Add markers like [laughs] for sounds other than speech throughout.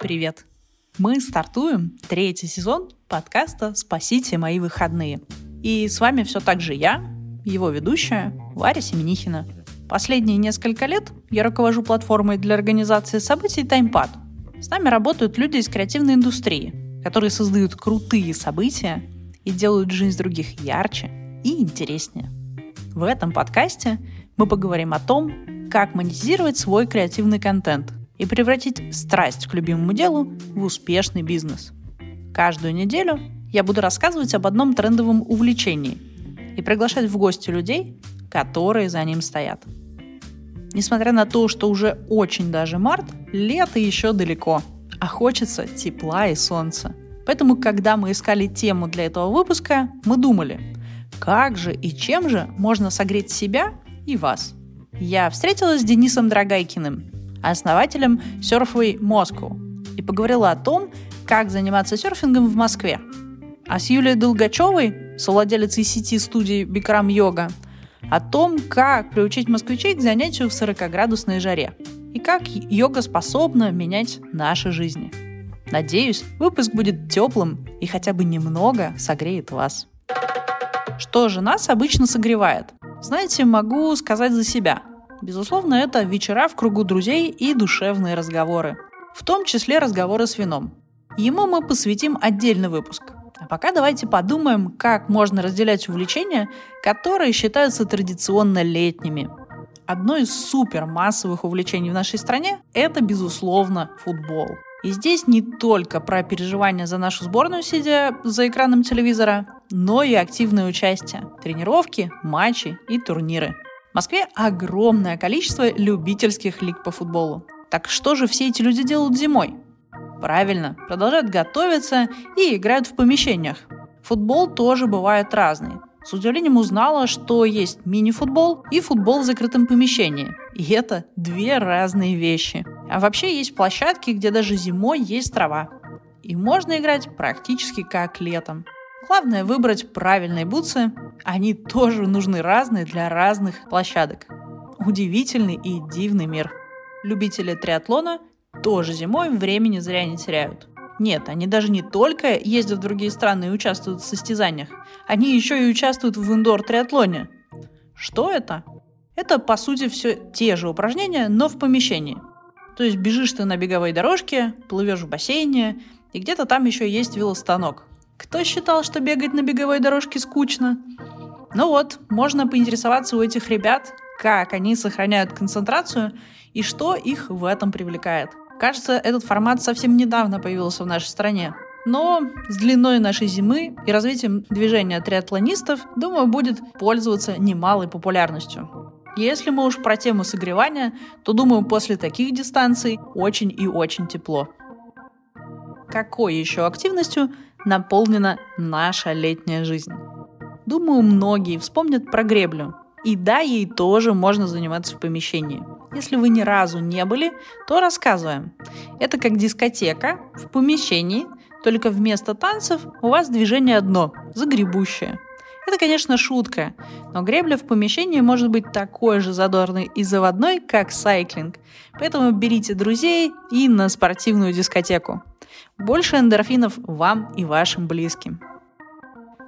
Привет! Мы стартуем третий сезон подкаста «Спасите мои выходные». И с вами все так же я, его ведущая Варя Семенихина. Последние несколько лет я руковожу платформой для организации событий TimePad. С нами работают люди из креативной индустрии, которые создают крутые события и делают жизнь других ярче и интереснее. В этом подкасте мы поговорим о том, как монетизировать свой креативный контент и превратить страсть к любимому делу в успешный бизнес. Каждую неделю я буду рассказывать об одном трендовом увлечении и приглашать в гости людей, которые за ним стоят. Несмотря на то, что уже очень даже март, лето еще далеко, а хочется тепла и солнца. Поэтому, когда мы искали тему для этого выпуска, мы думали, как же и чем же можно согреть себя и вас. Я встретилась с Денисом Драгайкиным, основателем Surfway Moscow, и поговорила о том, как заниматься серфингом в Москве. А с Юлией Долгачевой, совладелицей сети студии Бикрам Йога, о том, как приучить москвичей к занятию в 40-градусной жаре и как йога способна менять наши жизни. Надеюсь, выпуск будет теплым и хотя бы немного согреет вас. Что же нас обычно согревает? Знаете, могу сказать за себя. Безусловно, это вечера в кругу друзей и душевные разговоры. В том числе разговоры с вином. Ему мы посвятим отдельный выпуск. А пока давайте подумаем, как можно разделять увлечения, которые считаются традиционно летними. Одно из супер массовых увлечений в нашей стране – это, безусловно, футбол. И здесь не только про переживания за нашу сборную, сидя за экраном телевизора, но и активное участие, тренировки, матчи и турниры. В Москве огромное количество любительских лиг по футболу. Так что же все эти люди делают зимой? Правильно, продолжают готовиться и играют в помещениях. Футбол тоже бывает разный. С удивлением узнала, что есть мини-футбол и футбол в закрытом помещении. И это две разные вещи. А вообще есть площадки, где даже зимой есть трава. И можно играть практически как летом. Главное выбрать правильные бутсы. Они тоже нужны разные для разных площадок. Удивительный и дивный мир. Любители триатлона тоже зимой времени зря не теряют. Нет, они даже не только ездят в другие страны и участвуют в состязаниях, они еще и участвуют в индор-триатлоне. Что это? Это, по сути, все те же упражнения, но в помещении. То есть бежишь ты на беговой дорожке, плывешь в бассейне, и где-то там еще есть велостанок. Кто считал, что бегать на беговой дорожке скучно? Ну вот, можно поинтересоваться у этих ребят, как они сохраняют концентрацию и что их в этом привлекает. Кажется, этот формат совсем недавно появился в нашей стране. Но с длиной нашей зимы и развитием движения триатлонистов, думаю, будет пользоваться немалой популярностью. Если мы уж про тему согревания, то, думаю, после таких дистанций очень и очень тепло. Какой еще активностью наполнена наша летняя жизнь? Думаю, многие вспомнят про греблю. И да, ей тоже можно заниматься в помещении – если вы ни разу не были, то рассказываем. Это как дискотека в помещении, только вместо танцев у вас движение одно – загребущее. Это, конечно, шутка, но гребля в помещении может быть такой же задорной и заводной, как сайклинг. Поэтому берите друзей и на спортивную дискотеку. Больше эндорфинов вам и вашим близким.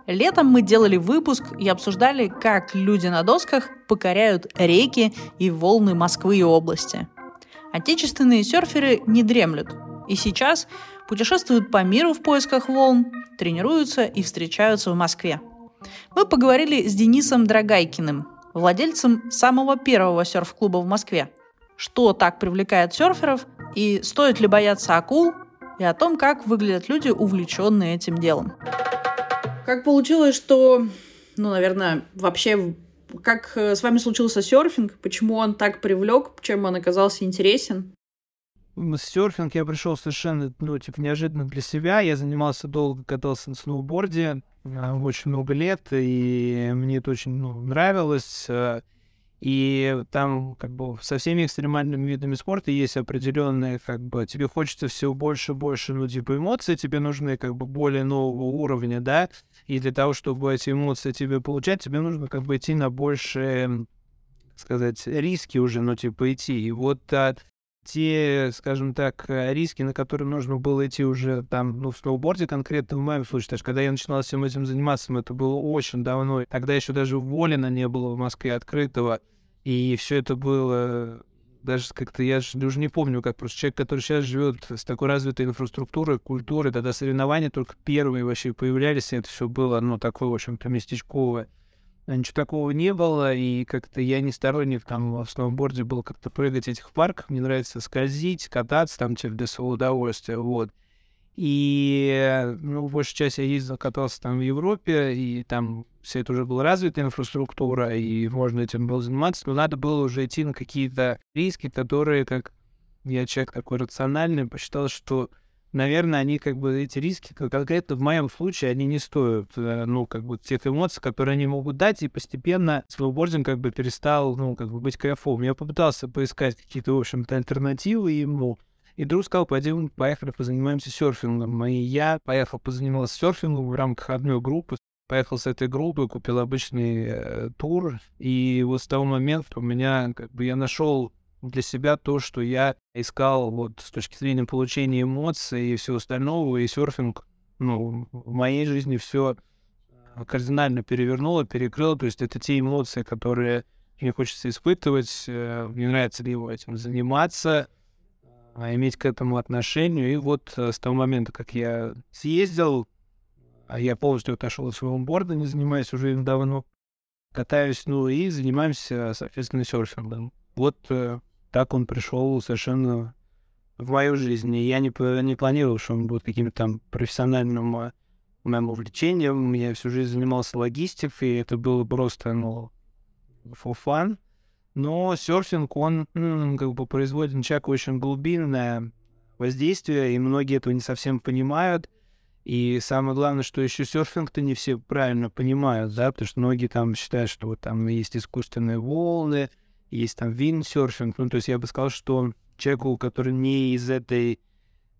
Летом мы делали выпуск и обсуждали, как люди на досках покоряют реки и волны Москвы и области. Отечественные серферы не дремлют. И сейчас путешествуют по миру в поисках волн, тренируются и встречаются в Москве. Мы поговорили с Денисом Драгайкиным, владельцем самого первого серф-клуба в Москве. Что так привлекает серферов и стоит ли бояться акул, и о том, как выглядят люди, увлеченные этим делом. Как получилось, что, ну, наверное, вообще как э, с вами случился серфинг, почему он так привлек, чем он оказался интересен? Серфинг я пришел совершенно, ну, типа, неожиданно для себя. Я занимался долго, катался на сноуборде, э, очень много лет, и мне это очень ну, нравилось. И там как бы со всеми экстремальными видами спорта есть определенные, как бы, тебе хочется все больше и больше, ну, типа, эмоций, тебе нужны как бы более нового уровня, да, и для того, чтобы эти эмоции тебе получать, тебе нужно как бы идти на больше, сказать, риски уже, ну, типа, идти. И вот а, те, скажем так, э, риски, на которые нужно было идти уже там, ну, в сноуборде конкретно, в моем случае, даже когда я начинал всем этим заниматься, это было очень давно, тогда еще даже Волина не было в Москве открытого, и все это было даже как-то, я же уже не помню, как просто человек, который сейчас живет с такой развитой инфраструктурой, культурой, тогда соревнования только первые вообще появлялись, и это все было, ну, такое, в общем-то, местечковое. А ничего такого не было, и как-то я не сторонник там в сноуборде был как-то прыгать в этих парках, мне нравится скользить, кататься там, типа, для своего удовольствия, вот. И, ну, большую часть я ездил, катался там в Европе, и там вся это уже была развитая инфраструктура, и можно этим было заниматься, но надо было уже идти на какие-то риски, которые, как я человек такой рациональный, посчитал, что, наверное, они как бы, эти риски, конкретно в моем случае, они не стоят, э, ну, как бы, тех эмоций, которые они могут дать, и постепенно сноубординг как бы перестал, ну, как бы быть кайфовым. Я попытался поискать какие-то, в общем-то, альтернативы ему, и друг сказал, пойдем, поехали, позанимаемся серфингом. И я поехал, позанимался серфингом в рамках одной группы. Поехал с этой группой, купил обычный э, тур. И вот с того момента у меня, как бы, я нашел для себя то, что я искал вот с точки зрения получения эмоций и всего остального. И серфинг, ну, в моей жизни все э, кардинально перевернуло, перекрыло. То есть это те эмоции, которые мне хочется испытывать. Э, мне нравится ли его этим заниматься а, иметь к этому отношение. И вот э, с того момента, как я съездил, а я полностью отошел от своего борда, не занимаюсь уже давно, катаюсь, ну и занимаемся, соответственно, серфингом. Вот э, так он пришел совершенно в мою жизнь. И я не, не планировал, что он будет каким-то там профессиональным э, моим увлечением. Я всю жизнь занимался логистикой, и это было просто, ну, for fun. Но серфинг, он как бы производит на человека очень глубинное воздействие, и многие этого не совсем понимают. И самое главное, что еще серфинг-то не все правильно понимают, да, потому что многие там считают, что вот там есть искусственные волны, есть там виндсерфинг. Ну, то есть я бы сказал, что человеку, который не из этой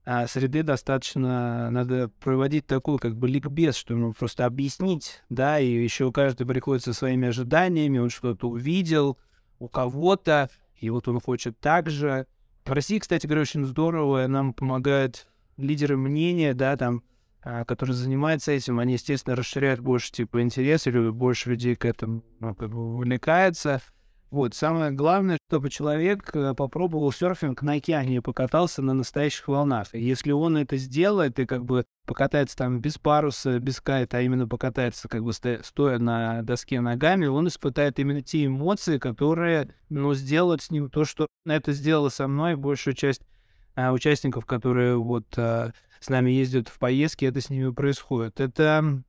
а, среды, достаточно надо проводить такую как бы ликбез, чтобы ему просто объяснить, да, и еще каждый приходит со своими ожиданиями, он что-то увидел, у кого-то, и вот он хочет так же. В России, кстати говоря, очень здорово, нам помогают лидеры мнения, да, там, а, которые занимаются этим, они, естественно, расширяют больше, типа, интерес, или больше людей к этому ну, как бы увлекается. Вот, самое главное, чтобы человек э, попробовал серфинг на океане покатался на настоящих волнах. Если он это сделает и как бы покатается там без паруса, без кайта, а именно покатается как бы стоя на доске ногами, он испытает именно те эмоции, которые, ну, сделают с ним то, что это сделало со мной большую часть а, участников, которые вот а, с нами ездят в поездки, это с ними происходит. Это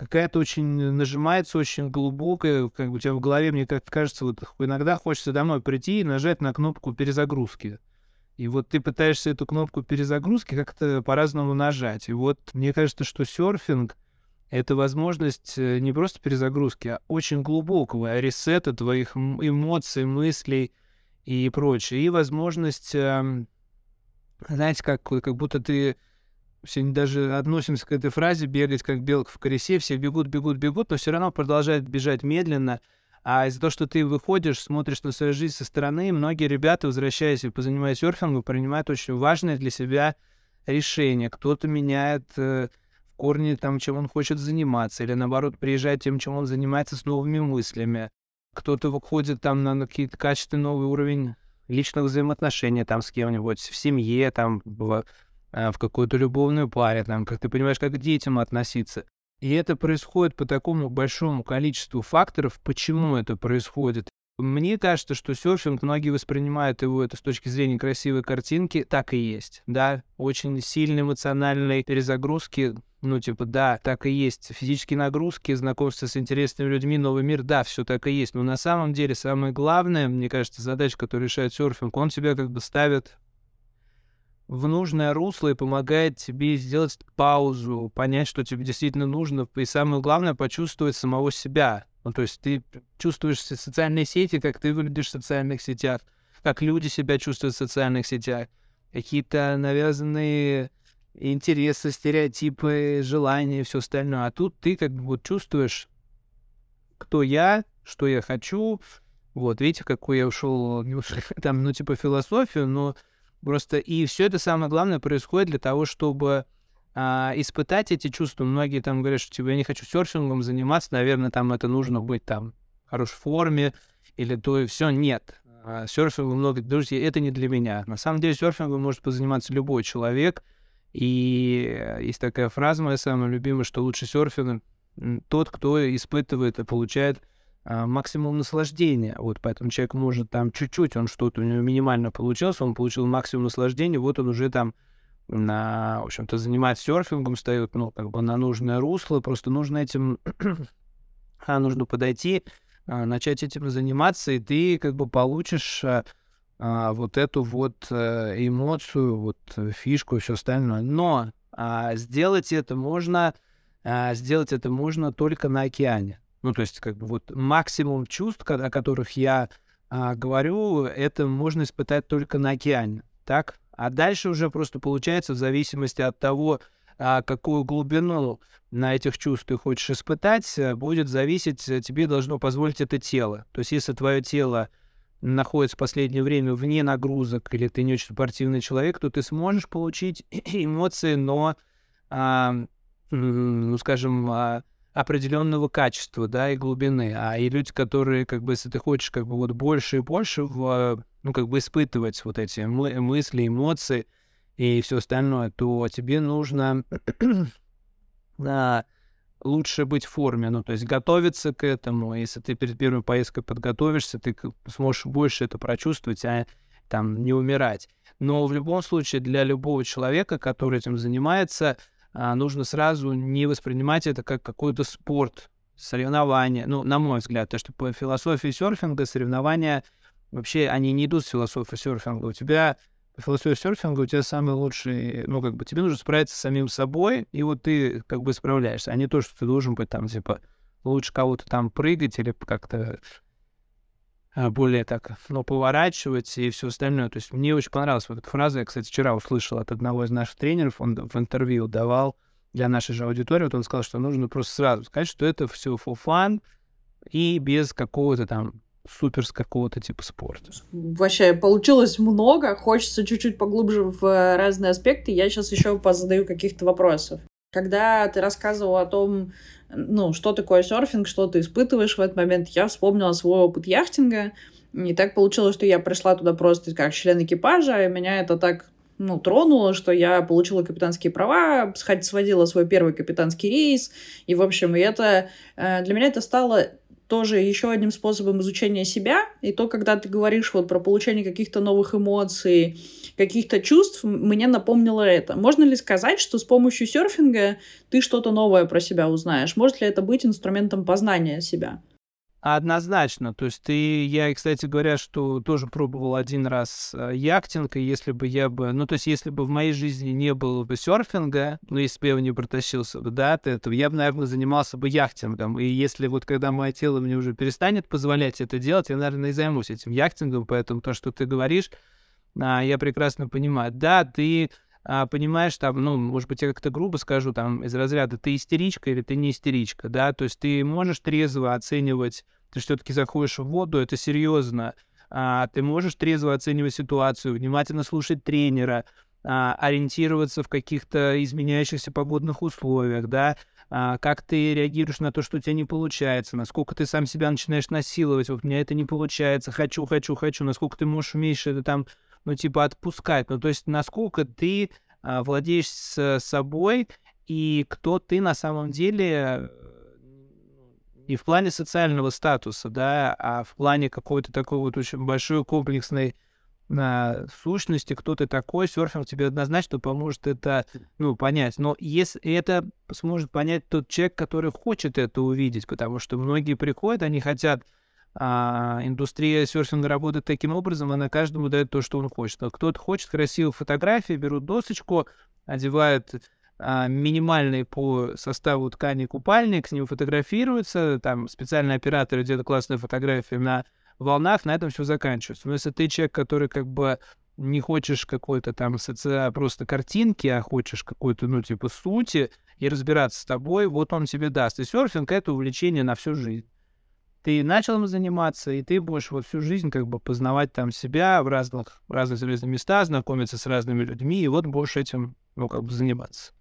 какая-то очень нажимается, очень глубокая, как бы у тебя в голове, мне как кажется, вот иногда хочется домой прийти и нажать на кнопку перезагрузки. И вот ты пытаешься эту кнопку перезагрузки как-то по-разному нажать. И вот мне кажется, что серфинг — это возможность э, не просто перезагрузки, а очень глубокого ресета твоих эмоций, мыслей и прочее. И возможность, эм, знаете, как, как будто ты все даже относимся к этой фразе «бегать как белка в колесе», все бегут, бегут, бегут, но все равно продолжают бежать медленно, а из-за того, что ты выходишь, смотришь на свою жизнь со стороны, многие ребята, возвращаясь и позанимаясь серфингом, принимают очень важное для себя решение. Кто-то меняет э, в корне там, чем он хочет заниматься, или наоборот, приезжает тем, чем он занимается, с новыми мыслями. Кто-то выходит там на, какие-то качественный новый уровень личных взаимоотношений там с кем-нибудь, в семье, там, в в какую-то любовную паре, там, как ты понимаешь, как к детям относиться. И это происходит по такому большому количеству факторов, почему это происходит. Мне кажется, что серфинг, многие воспринимают его это с точки зрения красивой картинки, так и есть, да, очень сильной эмоциональной перезагрузки, ну, типа, да, так и есть. Физические нагрузки, знакомство с интересными людьми, новый мир, да, все так и есть. Но на самом деле самое главное, мне кажется, задача, которую решает серфинг, он тебя как бы ставит в нужное русло и помогает тебе сделать паузу, понять, что тебе действительно нужно, и самое главное, почувствовать самого себя. Ну, то есть ты чувствуешь социальные сети, как ты выглядишь в социальных сетях, как люди себя чувствуют в социальных сетях, какие-то навязанные интересы, стереотипы, желания и все остальное. А тут ты как бы вот чувствуешь, кто я, что я хочу, Вот, видите, какой я ушел [laughs] там, ну, типа, философию, но просто и все это самое главное происходит для того, чтобы а, испытать эти чувства. Многие там говорят, что типа, я не хочу серфингом заниматься, наверное, там это нужно быть там в хорошей форме или то и все. Нет. А, серфингом много друзей, это не для меня. На самом деле серфингом может позаниматься любой человек. И есть такая фраза моя самая любимая, что лучше серфинг тот, кто испытывает и получает максимум наслаждения. Вот поэтому человек может там чуть-чуть, он что-то у него минимально получилось, он получил максимум наслаждения, вот он уже там на, в общем-то, занимается серфингом, встает, ну, как бы на нужное русло, просто нужно этим, [clears throat] а, нужно подойти, а, начать этим заниматься, и ты как бы получишь а, а, вот эту вот а, эмоцию, вот фишку и все остальное. Но а, сделать это можно, а, сделать это можно только на океане. Ну, то есть, как бы вот максимум чувств, о которых я а, говорю, это можно испытать только на океане, так? А дальше уже просто получается в зависимости от того, а, какую глубину на этих чувств ты хочешь испытать, э, будет зависеть, э, тебе должно позволить это тело. То есть, если твое тело находится в последнее время вне нагрузок, или ты не очень спортивный человек, то ты сможешь получить [clears throat] эмоции, но, а, ну, скажем, а, определенного качества, да, и глубины. А и люди, которые, как бы, если ты хочешь, как бы, вот больше и больше, в, ну, как бы, испытывать вот эти мы- мысли, эмоции и все остальное, то тебе нужно да, [clears throat] лучше быть в форме, ну, то есть готовиться к этому. Если ты перед первой поездкой подготовишься, ты сможешь больше это прочувствовать, а там не умирать. Но в любом случае для любого человека, который этим занимается, нужно сразу не воспринимать это как какой-то спорт, соревнование. Ну, на мой взгляд, то, что по философии серфинга соревнования вообще, они не идут с философии серфинга. У тебя по философии серфинга у тебя самый лучший, ну, как бы, тебе нужно справиться с самим собой, и вот ты, как бы, справляешься, а не то, что ты должен быть там, типа, лучше кого-то там прыгать или как-то а, более так, ну, поворачивать и все остальное. То есть мне очень понравилась вот эта фраза. Я, кстати, вчера услышал от одного из наших тренеров, он в интервью давал для нашей же аудитории, вот он сказал, что нужно просто сразу сказать, что это все for fun и без какого-то там супер с какого-то типа спорта. Вообще, получилось много, хочется чуть-чуть поглубже в э, разные аспекты. Я сейчас еще позадаю каких-то вопросов. Когда ты рассказывал о том, ну, что такое серфинг, что ты испытываешь в этот момент, я вспомнила свой опыт яхтинга. И так получилось, что я пришла туда просто как член экипажа, и меня это так ну, тронуло, что я получила капитанские права, сводила свой первый капитанский рейс, и, в общем, это э, для меня это стало тоже еще одним способом изучения себя. И то, когда ты говоришь вот про получение каких-то новых эмоций, каких-то чувств, мне напомнило это. Можно ли сказать, что с помощью серфинга ты что-то новое про себя узнаешь? Может ли это быть инструментом познания себя? Однозначно. То есть ты, я, кстати говоря, что тоже пробовал один раз э, яхтинг, и если бы я бы, ну, то есть если бы в моей жизни не было бы серфинга, ну, если бы я его не протащился бы, да, от этого, я бы, наверное, занимался бы яхтингом. И если вот когда мое тело мне уже перестанет позволять это делать, я, наверное, и займусь этим яхтингом, поэтому то, что ты говоришь, а, я прекрасно понимаю. Да, ты а, понимаешь, там, ну, может быть, я как-то грубо скажу, там, из разряда, ты истеричка или ты не истеричка, да, то есть ты можешь трезво оценивать, ты все-таки заходишь в воду, это серьезно, а, ты можешь трезво оценивать ситуацию, внимательно слушать тренера, а, ориентироваться в каких-то изменяющихся погодных условиях, да, а, как ты реагируешь на то, что у тебя не получается, насколько ты сам себя начинаешь насиловать, вот у меня это не получается, хочу, хочу, хочу, насколько ты можешь, умеешь это там ну, типа, отпускать. Ну, то есть, насколько ты а, владеешь с собой и кто ты на самом деле не в плане социального статуса, да, а в плане какой-то такой вот очень большой комплексной на сущности, кто ты такой, серфинг тебе однозначно поможет это, ну, понять. Но если это сможет понять тот человек, который хочет это увидеть, потому что многие приходят, они хотят а, индустрия серфинга работает таким образом, она каждому дает то, что он хочет. Кто-то хочет красивую фотографию, берут досочку, одевают а, минимальный по составу ткани купальник, с ним фотографируются, там специальные операторы делают классные фотографии на волнах, на этом все заканчивается. Но если ты человек, который как бы не хочешь какой-то там соци... просто картинки, а хочешь какой-то, ну, типа, сути и разбираться с тобой, вот он тебе даст. И серфинг — это увлечение на всю жизнь. Ты начал им заниматься, и ты будешь вот всю жизнь как бы познавать там себя в разных, в разных, разных местах, знакомиться с разными людьми, и вот будешь этим, ну, как бы заниматься.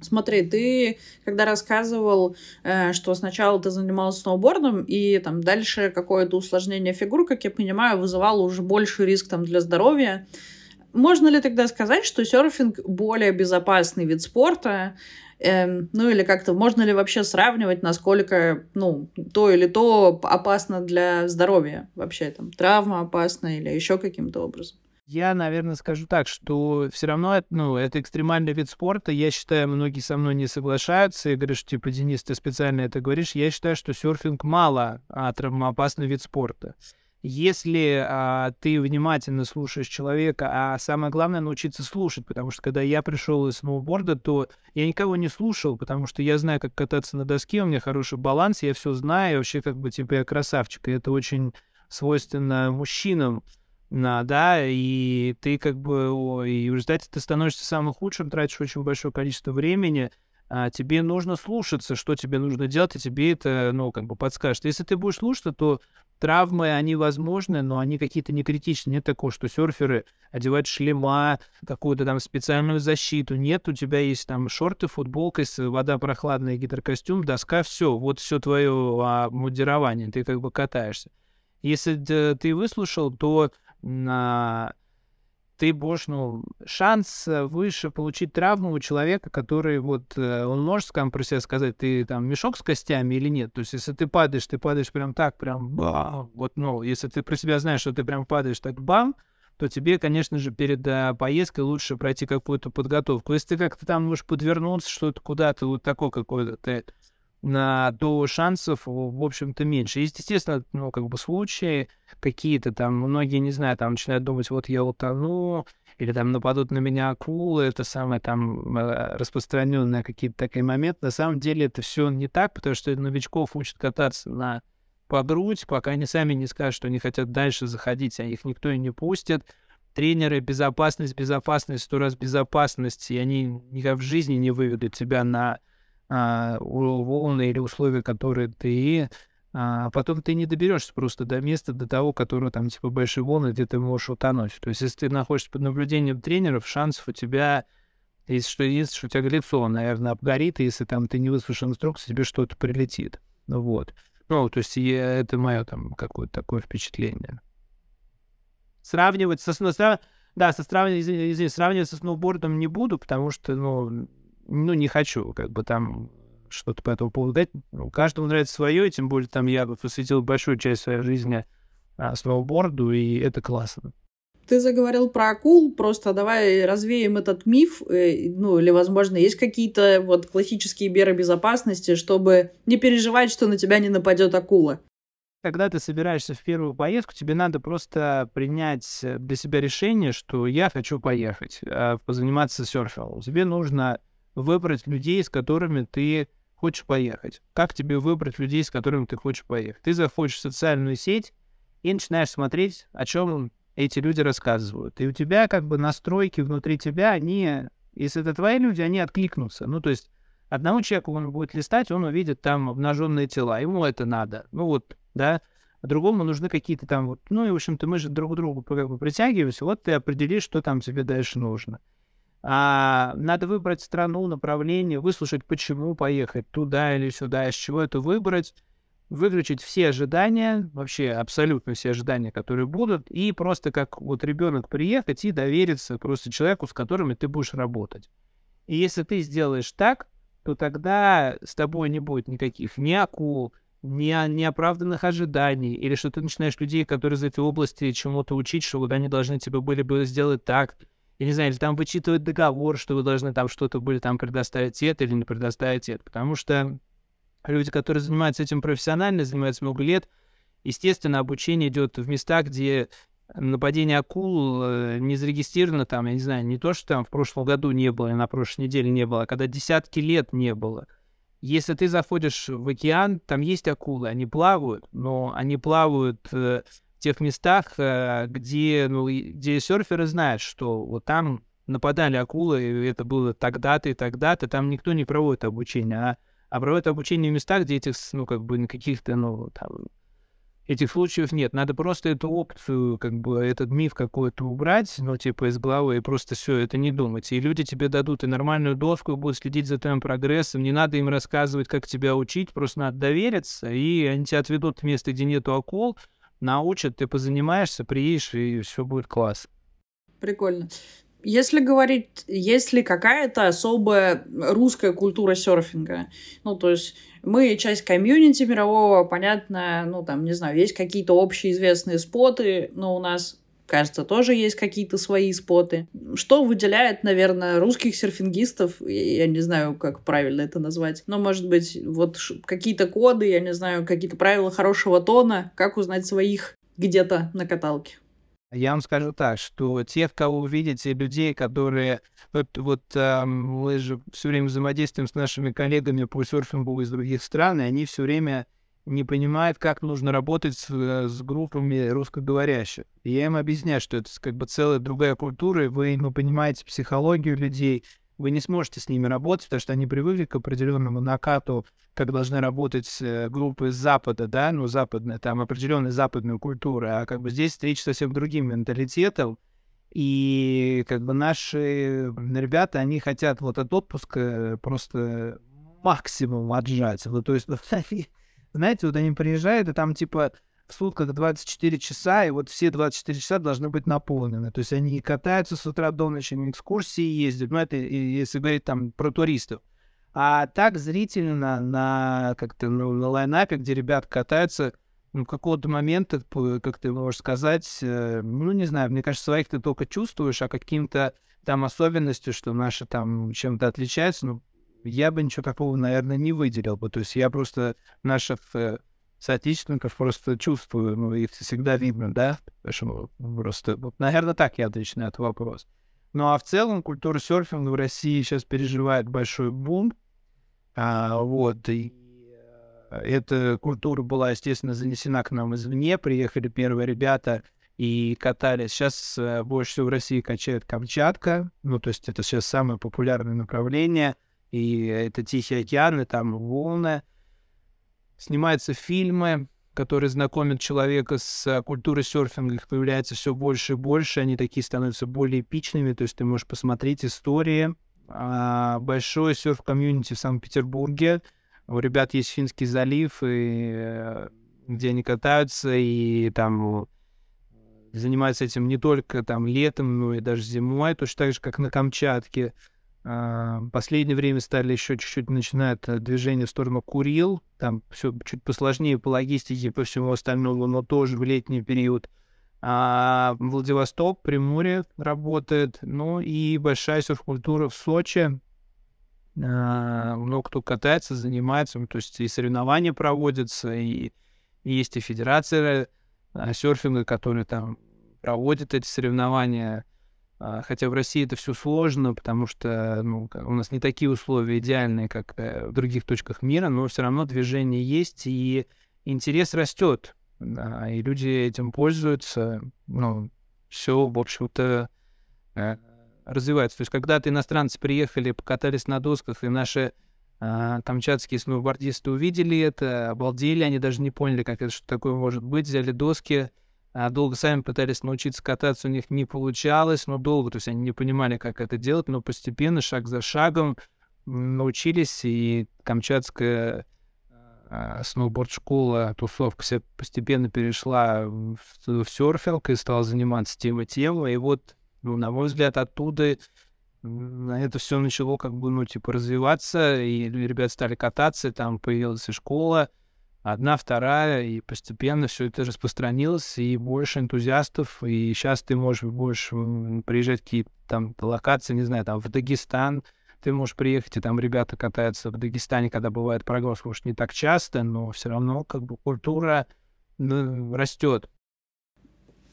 Смотри, ты когда рассказывал, э, что сначала ты занимался сноубордом, и там дальше какое-то усложнение фигур, как я понимаю, вызывало уже больший риск там для здоровья. Можно ли тогда сказать, что серфинг более безопасный вид спорта? Эм, ну или как-то можно ли вообще сравнивать, насколько ну, то или то опасно для здоровья вообще, там, травма опасна или еще каким-то образом? Я, наверное, скажу так, что все равно ну, это экстремальный вид спорта. Я считаю, многие со мной не соглашаются и говорят, что, типа, Денис, ты специально это говоришь. Я считаю, что серфинг мало а, травмоопасный вид спорта. Если а, ты внимательно слушаешь человека, а самое главное научиться слушать, потому что когда я пришел из сноуборда, то я никого не слушал, потому что я знаю, как кататься на доске, у меня хороший баланс, я все знаю, вообще как бы типа я красавчик, и это очень свойственно мужчинам на, да, и ты как бы, и в результате ты становишься самым худшим, тратишь очень большое количество времени, а тебе нужно слушаться, что тебе нужно делать, и тебе это, ну, как бы подскажет. Если ты будешь слушаться, то травмы, они возможны, но они какие-то не критичные. Нет такого, что серферы одевают шлема, какую-то там специальную защиту. Нет, у тебя есть там шорты, футболка, вода прохладная, гидрокостюм, доска, все, вот все твое а, модирование, ты как бы катаешься. Если ты выслушал, то на ты будешь, ну, шанс э, выше получить травму у человека, который вот, э, он может скажем, про себя сказать, ты там мешок с костями или нет. То есть, если ты падаешь, ты падаешь прям так, прям бам. Вот, ну, если ты про себя знаешь, что ты прям падаешь так бам, то тебе, конечно же, перед а, поездкой лучше пройти какую-то подготовку. Если ты как-то там можешь подвернуться, что-то куда-то вот такое какое-то, ты на то шансов, в общем-то, меньше. Есть, естественно, ну, как бы случаи какие-то там, многие, не знаю, там начинают думать, вот я утону, или там нападут на меня акулы, это самое там э, распространенное какие-то такие моменты. На самом деле это все не так, потому что новичков учат кататься на по грудь, пока они сами не скажут, что они хотят дальше заходить, а их никто и не пустит. Тренеры, безопасность, безопасность, сто раз безопасность, и они никогда в жизни не выведут тебя на волны или условия, которые ты а потом ты не доберешься просто до места, до того, которое там типа большие волны, где ты можешь утонуть. То есть, если ты находишься под наблюдением тренеров, шансов у тебя, если что есть, что у тебя лицо, наверное, обгорит, и если там ты не выслушал инструкцию, тебе что-то прилетит. Ну вот. Ну, то есть я, это мое там какое-то такое впечатление. Сравнивать со, со да, со сравнивать, извини, сравнивать со сноубордом не буду, потому что, ну, ну, не хочу, как бы там что-то по этому поводу дать. Ну, каждому нравится свое, и тем более там я посвятил большую часть своей жизни а, сноуборду, и это классно. Ты заговорил про акул, просто давай развеем этот миф, э, ну или, возможно, есть какие-то вот классические меры безопасности, чтобы не переживать, что на тебя не нападет акула. Когда ты собираешься в первую поездку, тебе надо просто принять для себя решение, что я хочу поехать, а, позаниматься серфингом. Тебе нужно выбрать людей, с которыми ты хочешь поехать. Как тебе выбрать людей, с которыми ты хочешь поехать? Ты заходишь в социальную сеть и начинаешь смотреть, о чем эти люди рассказывают. И у тебя как бы настройки внутри тебя, они, если это твои люди, они откликнутся. Ну, то есть одному человеку он будет листать, он увидит там обнаженные тела, ему это надо. Ну вот, да, а другому нужны какие-то там вот, ну и, в общем-то, мы же друг к другу как бы притягиваемся, вот ты определишь, что там тебе дальше нужно. А, надо выбрать страну, направление, выслушать, почему поехать туда или сюда, из чего это выбрать, выключить все ожидания, вообще абсолютно все ожидания, которые будут, и просто как вот ребенок приехать и довериться просто человеку, с которым ты будешь работать. И если ты сделаешь так, то тогда с тобой не будет никаких ни акул, ни неоправданных ожиданий, или что ты начинаешь людей, которые из этой области чему-то учить, что вот они должны тебе были бы сделать так, я не знаю, или там вычитывать договор, что вы должны там что-то были там предоставить это или не предоставить это. Потому что люди, которые занимаются этим профессионально, занимаются много лет, естественно, обучение идет в местах, где нападение акул э, не зарегистрировано там, я не знаю, не то, что там в прошлом году не было, и на прошлой неделе не было, а когда десятки лет не было. Если ты заходишь в океан, там есть акулы, они плавают, но они плавают э, тех местах, э, где, ну, где серферы знают, что вот там нападали акулы, и это было тогда-то и тогда-то, там никто не проводит обучение, а, а проводит обучение в местах, где этих, ну, как бы, каких-то, ну, там, этих случаев нет. Надо просто эту опцию, как бы этот миф какой-то убрать, ну, типа, из головы, и просто все это не думать. И люди тебе дадут и нормальную доску, будут следить за твоим прогрессом. Не надо им рассказывать, как тебя учить, просто надо довериться, и они тебя отведут в место, где нету акул, научат, ты позанимаешься, приедешь, и все будет класс. Прикольно. Если говорить, есть ли какая-то особая русская культура серфинга? Ну, то есть мы часть комьюнити мирового, понятно, ну, там, не знаю, есть какие-то общеизвестные споты, но у нас кажется, тоже есть какие-то свои споты. Что выделяет, наверное, русских серфингистов, я не знаю, как правильно это назвать, но, может быть, вот какие-то коды, я не знаю, какие-то правила хорошего тона, как узнать своих где-то на каталке. Я вам скажу так, что тех, кого вы видите, людей, которые... Вот, вот э, мы же все время взаимодействуем с нашими коллегами по серфингу из других стран, и они все время не понимают, как нужно работать с, э, с группами русскоговорящих. И я им объясняю, что это как бы целая другая культура, и вы ну, понимаете психологию людей, вы не сможете с ними работать, потому что они привыкли к определенному накату, как должны работать э, группы с Запада, да, ну, западная, там определенная западная культура, а как бы здесь речь совсем другим менталитетом, и как бы наши ребята, они хотят вот от отпуска просто максимум отжать. Ну, то есть, [laughs] знаете, вот они приезжают, и там типа в сутках 24 часа, и вот все 24 часа должны быть наполнены. То есть они катаются с утра до ночи, на экскурсии ездят. Ну, это если говорить там про туристов. А так зрительно на как-то ну, на лайнапе, где ребят катаются, ну, какого-то момента, как ты можешь сказать, э, ну, не знаю, мне кажется, своих ты только чувствуешь, а каким-то там особенностью, что наши там чем-то отличаются, ну, я бы ничего такого, наверное, не выделил бы. То есть я просто наших э, соотечественников просто чувствую, ну, их всегда видно, да, что просто, вот, наверное, так я отвечу на этот вопрос. Ну, а в целом культура серфинга в России сейчас переживает большой бум, а, вот, и э, эта культура была, естественно, занесена к нам извне, приехали первые ребята и катались. Сейчас э, больше всего в России качает Камчатка, ну, то есть это сейчас самое популярное направление, и это Тихий океан, и там волны, снимаются фильмы, которые знакомят человека с культурой серфинга, их появляется все больше и больше, они такие становятся более эпичными, то есть ты можешь посмотреть истории. А, большой серф-комьюнити в Санкт-Петербурге, у ребят есть Финский залив, и, э, где они катаются, и там занимаются этим не только там летом, но и даже зимой, точно так же, как на Камчатке. А, последнее время стали еще чуть-чуть начинать э, движение в сторону Курил. Там все чуть посложнее по логистике, по всему остальному, но тоже в летний период. А Владивосток, Приморье работает. Ну и большая серф-культура в Сочи. А, много кто катается, занимается. Ну, то есть и соревнования проводятся, и, и есть и федерация а, серфинга, которая там проводит эти соревнования. А, хотя в России это все сложно, потому что ну, у нас не такие условия идеальные, как э, в других точках мира, но все равно движение есть, и интерес растет, да, и люди этим пользуются. Ну, все, в общем-то, э, развивается. То есть, когда-то иностранцы приехали, покатались на досках, и наши а, камчатские сноубордисты увидели это, обалдели, они даже не поняли, как это что такое может быть, взяли доски, долго сами пытались научиться кататься, у них не получалось, но долго, то есть они не понимали, как это делать, но постепенно, шаг за шагом научились, и камчатская э, сноуборд-школа, тусовка вся постепенно перешла в, в серфинг и стала заниматься тем и тем, и вот, ну, на мой взгляд, оттуда это все начало как бы, ну, типа, развиваться, и ребят стали кататься, там появилась и школа, одна, вторая, и постепенно все это распространилось, и больше энтузиастов, и сейчас ты можешь больше приезжать в какие-то там локации, не знаю, там в Дагестан, ты можешь приехать, и там ребята катаются в Дагестане, когда бывает прогноз, может, не так часто, но все равно как бы культура ну, растет.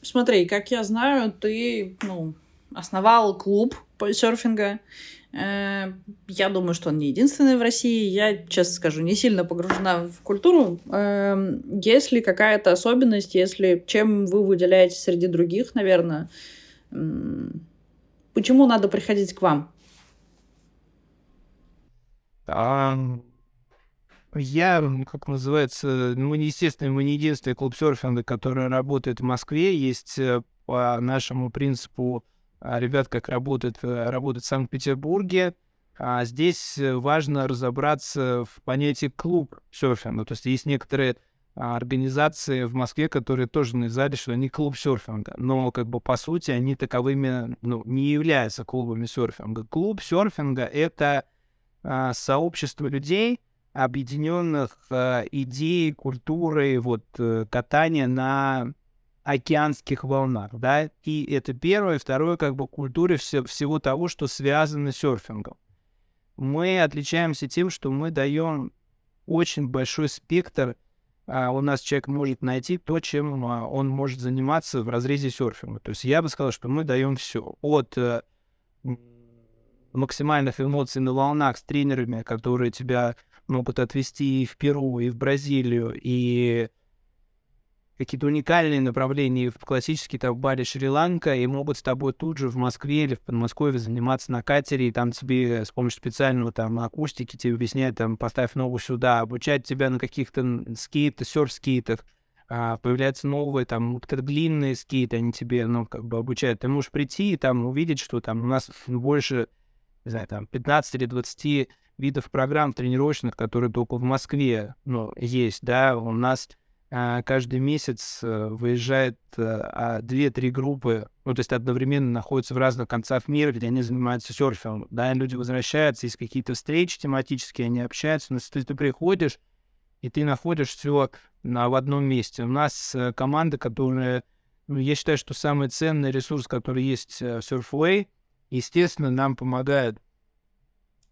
Смотри, как я знаю, ты ну, основал клуб серфинга. Э, я думаю, что он не единственный в России. Я, честно скажу, не сильно погружена в культуру. Эм, есть ли какая-то особенность, если чем вы выделяетесь среди других, наверное? Почему надо приходить к вам? А, Я, как называется, ну, естественно, мы не единственный клуб серфинга, который работает в Москве. Есть э, по нашему принципу ребят, как работают, э, работают в Санкт-Петербурге. А здесь важно разобраться в понятии клуб серфинга. То есть есть некоторые а, организации в Москве, которые тоже назвали, что они клуб серфинга. Но, как бы, по сути, они таковыми ну, не являются клубами серфинга. Клуб серфинга — это а, сообщество людей, объединенных а, идеей, культурой вот, а, катания на океанских волнах, да, и это первое, второе, как бы культуре все, всего того, что связано с серфингом. Мы отличаемся тем, что мы даем очень большой спектр а, у нас человек может найти то, чем а, он может заниматься в разрезе серфинга. То есть я бы сказал, что мы даем все. От э, максимальных эмоций на волнах с тренерами, которые тебя могут отвести и в Перу, и в Бразилию, и какие-то уникальные направления в классический там Бали, Шри-Ланка, и могут с тобой тут же в Москве или в Подмосковье заниматься на катере, и там тебе с помощью специального там акустики тебе объясняют, там, поставь ногу сюда, обучать тебя на каких-то скейтах, серф-скейтах, а, появляются новые, там, вот длинные скейты, они тебе, ну, как бы обучают. Ты можешь прийти и там увидеть, что там у нас больше, не знаю, там, 15 или 20 видов программ тренировочных, которые только в Москве, ну, есть, да, у нас каждый месяц э, выезжает э, а, группы, ну, то есть одновременно находятся в разных концах мира, где они занимаются серфингом, да, люди возвращаются, есть какие-то встречи тематические, они общаются, но если ты приходишь, и ты находишь все на, в одном месте. У нас э, команда, которая, ну, я считаю, что самый ценный ресурс, который есть в Surfway, естественно, нам помогает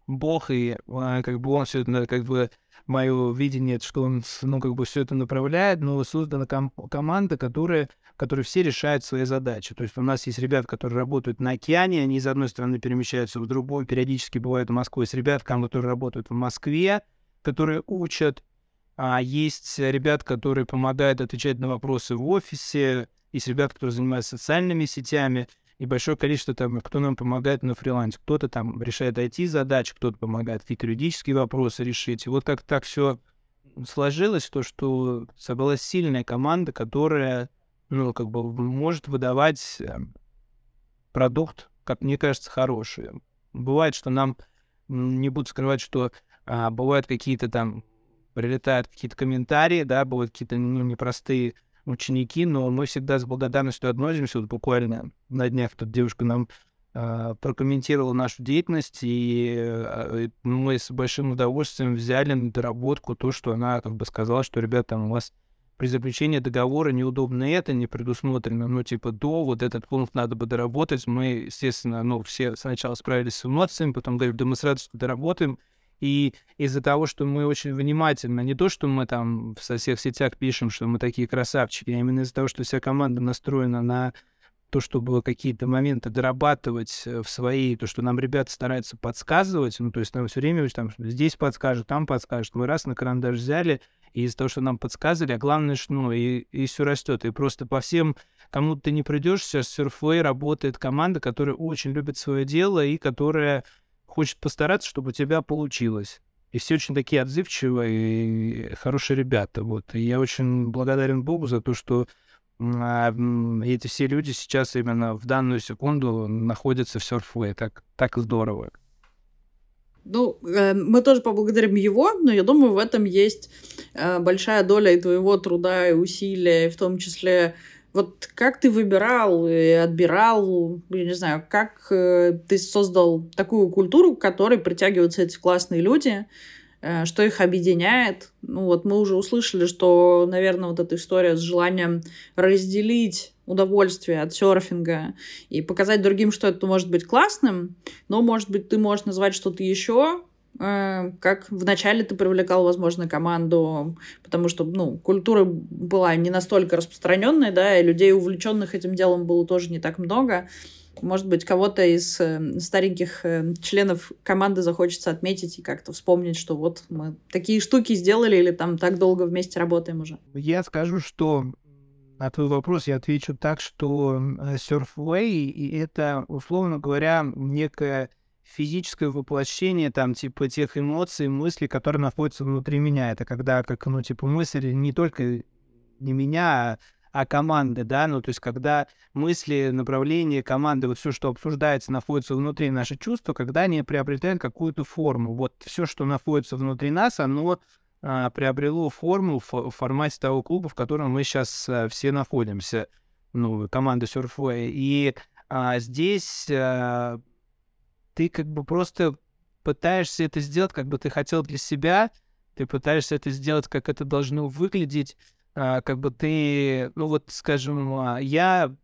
Бог, и как бы он все это как бы мое видение, что он, ну, как бы все это направляет, но создана ком- команда, которая, которая все решают свои задачи. То есть у нас есть ребята, которые работают на океане, они из одной стороны перемещаются в другую, периодически бывают в Москве, есть ребята, которые работают в Москве, которые учат, а есть ребят, которые помогают отвечать на вопросы в офисе, есть ребята, которые занимаются социальными сетями, и большое количество там, кто нам помогает на фрилансе. Кто-то там решает IT-задачи, кто-то помогает какие-то юридические вопросы решить. И вот как так все сложилось, то, что собралась сильная команда, которая, ну, как бы может выдавать эм, продукт, как мне кажется, хороший. Бывает, что нам, не буду скрывать, что а, бывают какие-то там, прилетают какие-то комментарии, да, бывают какие-то ну, непростые ученики, но мы всегда с благодарностью относимся. Вот буквально на днях тут девушка нам э, прокомментировала нашу деятельность, и э, мы с большим удовольствием взяли на доработку то, что она как бы сказала, что, ребята, у вас при заключении договора неудобно это, не предусмотрено, ну, типа, до, вот этот пункт надо бы доработать. Мы, естественно, ну, все сначала справились с эмоциями, потом говорим, да мы с радостью доработаем, и из-за того, что мы очень внимательно, не то, что мы там в всех сетях пишем, что мы такие красавчики, а именно из-за того, что вся команда настроена на то, чтобы какие-то моменты дорабатывать э, в свои, то, что нам ребята стараются подсказывать, ну, то есть нам все время там здесь подскажут, там подскажут, мы раз на карандаш взяли, и из-за того, что нам подсказывали, а главное, что, ну, и, и все растет. И просто по всем, кому ты не придешь, сейчас Surfway работает команда, которая очень любит свое дело и которая хочет постараться, чтобы у тебя получилось. И все очень такие отзывчивые и хорошие ребята. Вот. И я очень благодарен Богу за то, что а, эти все люди сейчас именно в данную секунду находятся в Surfway. Так, так здорово. Ну, э, мы тоже поблагодарим его, но я думаю, в этом есть э, большая доля и твоего труда, и усилия, в том числе вот как ты выбирал и отбирал, я не знаю, как э, ты создал такую культуру, к которой притягиваются эти классные люди, э, что их объединяет? Ну вот мы уже услышали, что, наверное, вот эта история с желанием разделить удовольствие от серфинга и показать другим, что это может быть классным, но, может быть, ты можешь назвать что-то еще, как вначале ты привлекал, возможно, команду, потому что, ну, культура была не настолько распространенной, да, и людей, увлеченных этим делом, было тоже не так много. Может быть, кого-то из э, стареньких э, членов команды захочется отметить и как-то вспомнить, что вот мы такие штуки сделали или там так долго вместе работаем уже. Я скажу, что на твой вопрос я отвечу так, что Surfway — это, условно говоря, некая физическое воплощение там, типа, тех эмоций, мыслей, которые находятся внутри меня. Это когда, как, ну, типа, мысли не только не меня, а а команды, да, ну, то есть когда мысли, направления команды, вот все, что обсуждается, находится внутри наших чувств, когда они приобретают какую-то форму. Вот все, что находится внутри нас, оно а, приобрело форму в, в формате того клуба, в котором мы сейчас а, все находимся, ну, команда Surfway. И а, здесь а, ты как бы просто пытаешься это сделать, как бы ты хотел для себя, ты пытаешься это сделать, как это должно выглядеть, а, как бы ты, ну вот, скажем, а, я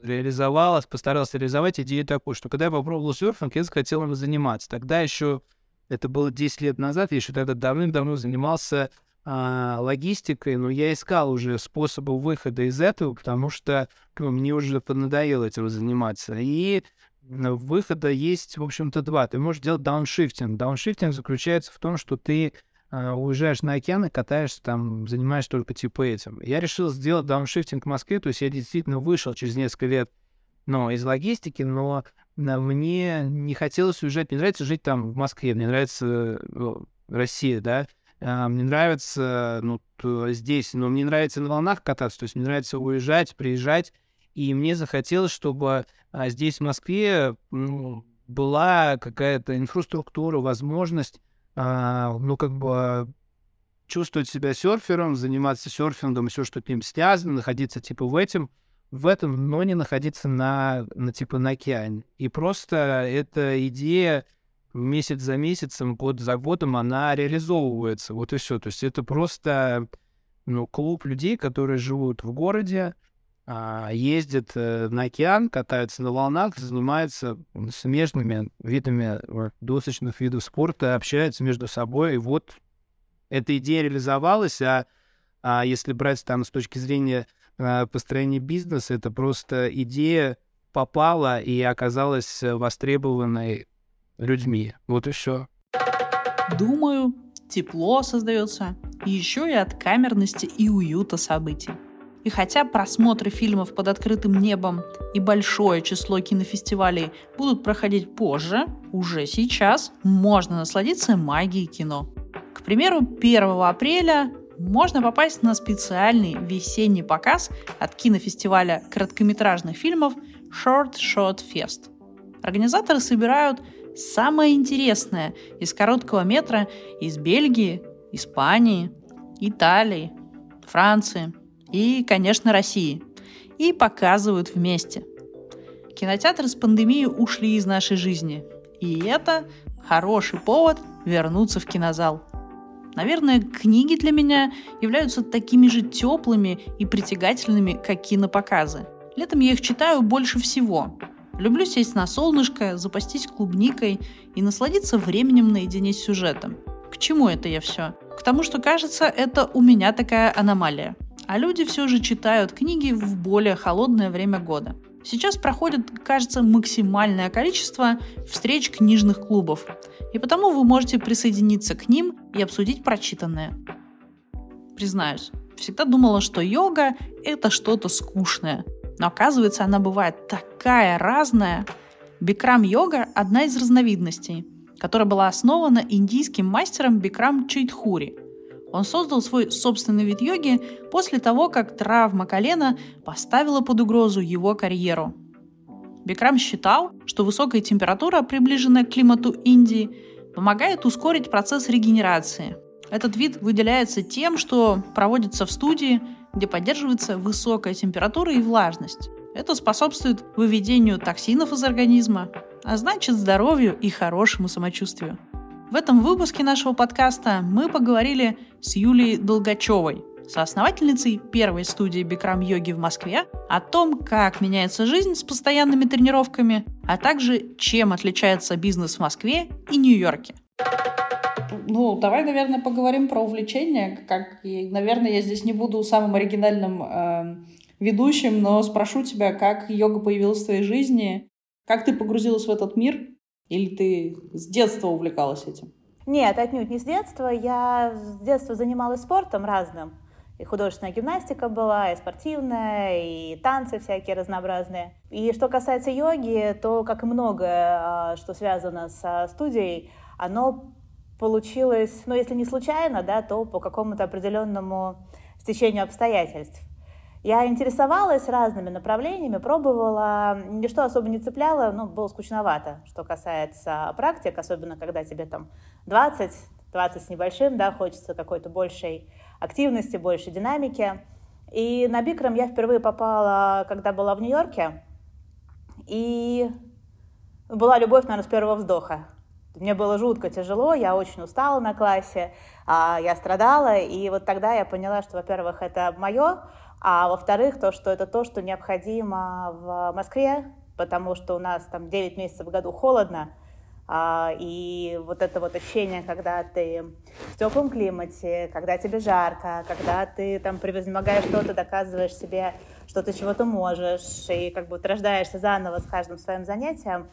реализовал, постарался реализовать идею такую, что когда я попробовал серфинг, я захотел им заниматься. Тогда еще, это было 10 лет назад, я еще тогда давным-давно занимался а, логистикой, но я искал уже способы выхода из этого, потому что ну, мне уже надоело этим заниматься. И выхода есть, в общем-то, два. Ты можешь делать дауншифтинг. Дауншифтинг заключается в том, что ты а, уезжаешь на океан и катаешься там, занимаешься только типа этим. Я решил сделать дауншифтинг в Москве, то есть я действительно вышел через несколько лет ну, из логистики, но мне не хотелось уезжать, мне нравится жить там в Москве, мне нравится ну, Россия, да, а, мне нравится ну, здесь, но мне нравится на волнах кататься, то есть мне нравится уезжать, приезжать, и мне захотелось, чтобы а, здесь, в Москве, ну, была какая-то инфраструктура, возможность а, ну, как бы чувствовать себя серфером, заниматься серфингом, все, что с ним связано, находиться, типа, в этом, в этом, но не находиться на, на типа, на океане. И просто эта идея месяц за месяцем, год за годом, она реализовывается. Вот и все. То есть это просто ну, клуб людей, которые живут в городе, ездят э, на океан, катаются на волнах, занимаются смежными видами досочных видов спорта, общаются между собой. И вот эта идея реализовалась, а, а если брать там с точки зрения а, построения бизнеса, это просто идея попала и оказалась востребованной людьми. Вот и все. Думаю, тепло создается еще и от камерности и уюта событий. И хотя просмотры фильмов под открытым небом и большое число кинофестивалей будут проходить позже, уже сейчас можно насладиться магией кино. К примеру, 1 апреля можно попасть на специальный весенний показ от кинофестиваля короткометражных фильмов Short Shot Fest. Организаторы собирают самое интересное из короткого метра из Бельгии, Испании, Италии, Франции – и, конечно, России. И показывают вместе. Кинотеатры с пандемией ушли из нашей жизни. И это хороший повод вернуться в кинозал. Наверное, книги для меня являются такими же теплыми и притягательными, как кинопоказы. Летом я их читаю больше всего. Люблю сесть на солнышко, запастись клубникой и насладиться временем наедине с сюжетом. К чему это я все? К тому, что кажется, это у меня такая аномалия – а люди все же читают книги в более холодное время года. Сейчас проходит, кажется, максимальное количество встреч книжных клубов, и потому вы можете присоединиться к ним и обсудить прочитанное. Признаюсь, всегда думала, что йога – это что-то скучное, но оказывается, она бывает такая разная. Бикрам-йога – одна из разновидностей, которая была основана индийским мастером Бикрам Чайтхури – он создал свой собственный вид йоги после того, как травма колена поставила под угрозу его карьеру. Бикрам считал, что высокая температура, приближенная к климату Индии, помогает ускорить процесс регенерации. Этот вид выделяется тем, что проводится в студии, где поддерживается высокая температура и влажность. Это способствует выведению токсинов из организма, а значит здоровью и хорошему самочувствию. В этом выпуске нашего подкаста мы поговорили с Юлией Долгачевой, соосновательницей первой студии Бикрам-йоги в Москве, о том, как меняется жизнь с постоянными тренировками, а также чем отличается бизнес в Москве и Нью-Йорке. Ну, давай, наверное, поговорим про увлечения. Как, и, наверное, я здесь не буду самым оригинальным э, ведущим, но спрошу тебя, как йога появилась в твоей жизни, как ты погрузилась в этот мир, или ты с детства увлекалась этим? Нет, отнюдь не с детства. Я с детства занималась спортом разным. И художественная гимнастика была, и спортивная, и танцы всякие разнообразные. И что касается йоги, то, как и многое, а, что связано со студией, оно получилось, ну, если не случайно, да, то по какому-то определенному стечению обстоятельств. Я интересовалась разными направлениями, пробовала, ничто особо не цепляло, ну, было скучновато, что касается практик, особенно когда тебе там 20, 20 с небольшим, да, хочется какой-то большей активности, больше динамики. И на Бикрам я впервые попала, когда была в Нью-Йорке, и была любовь, наверное, с первого вздоха. Мне было жутко тяжело, я очень устала на классе, а, я страдала, и вот тогда я поняла, что, во-первых, это мое, а во-вторых, то, что это то, что необходимо в Москве, потому что у нас там 9 месяцев в году холодно, а, и вот это вот ощущение, когда ты в теплом климате, когда тебе жарко, когда ты там превозмогаешь что-то, доказываешь себе, что ты чего-то можешь, и как бы рождаешься заново с каждым своим занятием,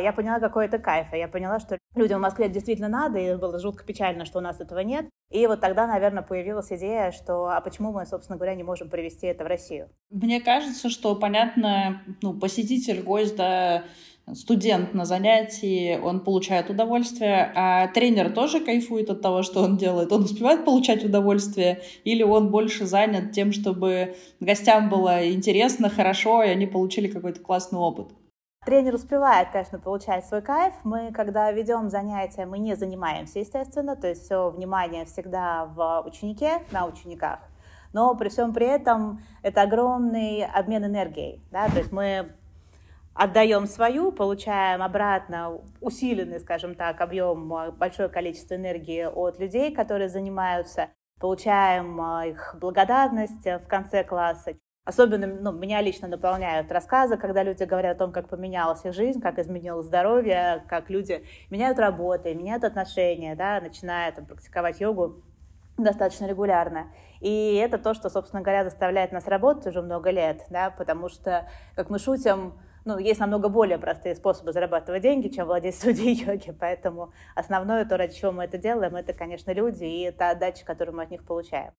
я поняла, какой это кайф. Я поняла, что людям в Москве действительно надо, и было жутко печально, что у нас этого нет. И вот тогда, наверное, появилась идея, что а почему мы, собственно говоря, не можем привести это в Россию? Мне кажется, что, понятно, ну, посетитель, гость, да, студент на занятии, он получает удовольствие, а тренер тоже кайфует от того, что он делает. Он успевает получать удовольствие, или он больше занят тем, чтобы гостям было интересно, хорошо, и они получили какой-то классный опыт. Тренер успевает, конечно, получать свой кайф. Мы, когда ведем занятия, мы не занимаемся, естественно, то есть все внимание всегда в ученике, на учениках. Но при всем при этом это огромный обмен энергией. Да? То есть мы отдаем свою, получаем обратно усиленный, скажем так, объем, большое количество энергии от людей, которые занимаются, получаем а, их благодарность в конце класса, Особенно ну, меня лично наполняют рассказы, когда люди говорят о том, как поменялась их жизнь, как изменилось здоровье, как люди меняют работы, меняют отношения, да, начиная там, практиковать йогу достаточно регулярно. И это то, что, собственно говоря, заставляет нас работать уже много лет, да, потому что, как мы шутим, ну, есть намного более простые способы зарабатывать деньги, чем владеть студией [laughs] йоги, поэтому основное то, ради чего мы это делаем, это, конечно, люди и та отдача, которую мы от них получаем.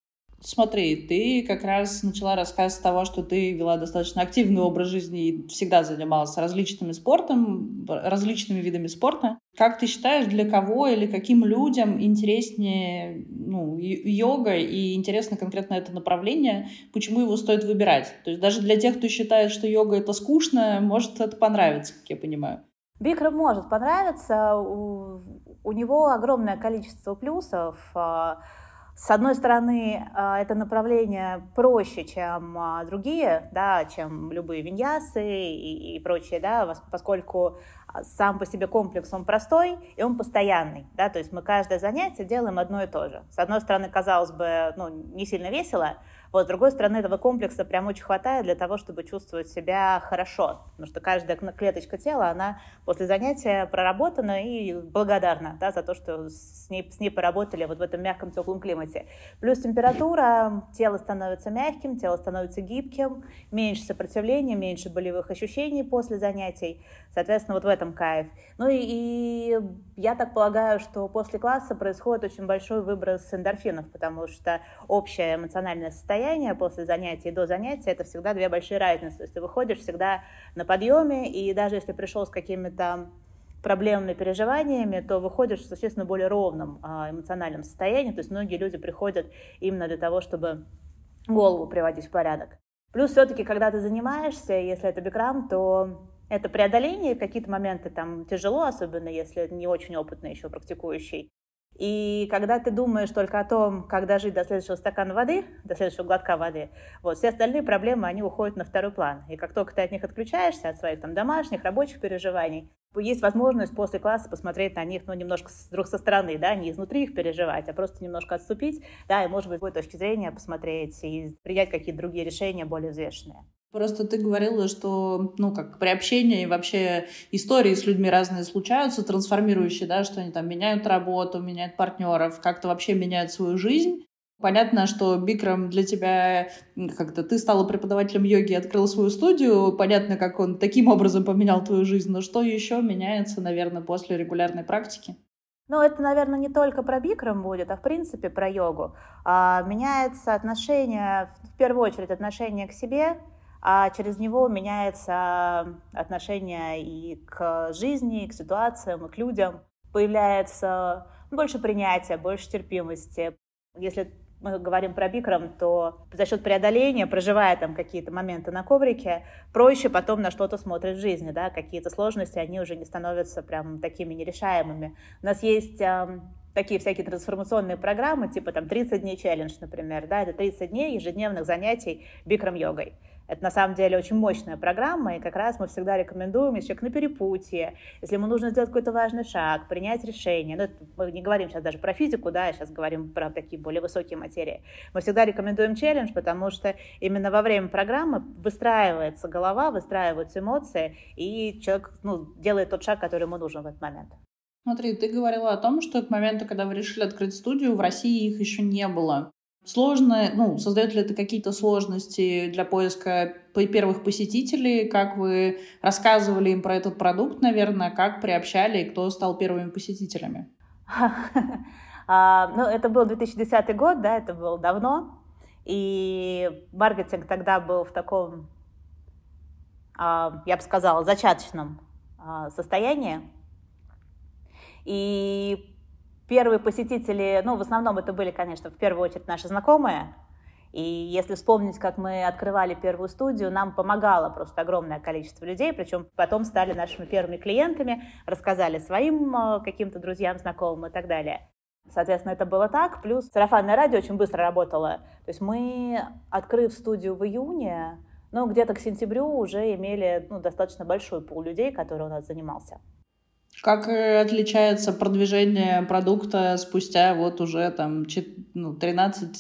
Смотри, ты как раз начала рассказ с того, что ты вела достаточно активный образ жизни и всегда занималась различными спортом, различными видами спорта. Как ты считаешь, для кого или каким людям интереснее ну, йога и интересно конкретно это направление, почему его стоит выбирать? То есть даже для тех, кто считает, что йога это скучно, может это понравиться, как я понимаю. Бикром может понравиться, у, у него огромное количество плюсов. А, с одной стороны, а, это направление проще, чем а, другие, да, чем любые виньясы и, и прочее, да, поскольку сам по себе комплекс, он простой и он постоянный, да, то есть мы каждое занятие делаем одно и то же. С одной стороны, казалось бы, ну, не сильно весело, вот, с другой стороны, этого комплекса прям очень хватает для того, чтобы чувствовать себя хорошо, потому что каждая клеточка тела, она после занятия проработана и благодарна да, за то, что с ней, с ней поработали вот в этом мягком теплом климате. Плюс температура, тело становится мягким, тело становится гибким, меньше сопротивления, меньше болевых ощущений после занятий. Соответственно, вот в этом кайф. Ну и, и я так полагаю, что после класса происходит очень большой выброс эндорфинов, потому что общее эмоциональное состояние состояние после занятия и до занятия, это всегда две большие разницы. То есть ты выходишь всегда на подъеме, и даже если пришел с какими-то проблемными переживаниями, то выходишь в существенно более ровном а, эмоциональном состоянии. То есть многие люди приходят именно для того, чтобы голову приводить в порядок. Плюс все-таки, когда ты занимаешься, если это бикрам, то это преодоление, какие-то моменты там тяжело, особенно если не очень опытный еще практикующий. И когда ты думаешь только о том, как дожить до следующего стакана воды, до следующего глотка воды, вот, все остальные проблемы, они уходят на второй план. И как только ты от них отключаешься, от своих там домашних, рабочих переживаний, есть возможность после класса посмотреть на них, ну, немножко с, друг со стороны, да, не изнутри их переживать, а просто немножко отступить, да, и, может быть, с другой точки зрения посмотреть и принять какие-то другие решения более взвешенные. Просто ты говорила, что, ну, как при общении и вообще истории с людьми разные случаются, трансформирующие, да, что они там меняют работу, меняют партнеров, как-то вообще меняют свою жизнь. Понятно, что Бикрам для тебя, как-то ты стала преподавателем йоги, открыла свою студию, понятно, как он таким образом поменял твою жизнь, но что еще меняется, наверное, после регулярной практики? Ну, это, наверное, не только про бикрам будет, а в принципе про йогу. А, меняется отношение, в первую очередь, отношение к себе, а через него меняется отношение и к жизни, и к ситуациям, и к людям. Появляется больше принятия, больше терпимости. Если мы говорим про бикрам, то за счет преодоления, проживая там какие-то моменты на коврике, проще потом на что-то смотреть в жизни, да, какие-то сложности, они уже не становятся прям такими нерешаемыми. У нас есть э, такие всякие трансформационные программы, типа там 30 дней челлендж, например, да, это 30 дней ежедневных занятий бикрам-йогой. Это на самом деле очень мощная программа, и как раз мы всегда рекомендуем, если человек на перепутье, если ему нужно сделать какой-то важный шаг, принять решение. Ну, мы не говорим сейчас даже про физику, да, сейчас говорим про такие более высокие материи. Мы всегда рекомендуем челлендж, потому что именно во время программы выстраивается голова, выстраиваются эмоции, и человек ну, делает тот шаг, который ему нужен в этот момент. Смотри, ты говорила о том, что к моменту, когда вы решили открыть студию, в России их еще не было. Сложно, ну, создает ли это какие-то сложности для поиска первых посетителей? Как вы рассказывали им про этот продукт, наверное, как приобщали и кто стал первыми посетителями? [laughs] А, ну, это был 2010 год, да, это было давно. И маркетинг тогда был в таком, а, я бы сказала, зачаточном а, состоянии. И Первые посетители, ну, в основном это были, конечно, в первую очередь наши знакомые. И если вспомнить, как мы открывали первую студию, нам помогало просто огромное количество людей, причем потом стали нашими первыми клиентами, рассказали своим э, каким-то друзьям, знакомым и так далее. Соответственно, это было так. Плюс сарафанное радио очень быстро работало. То есть мы, открыв студию в июне, ну, где-то к сентябрю уже имели ну, достаточно большой пул людей, который у нас занимался. Как э, отличается продвижение продукта спустя вот уже там 13 ну,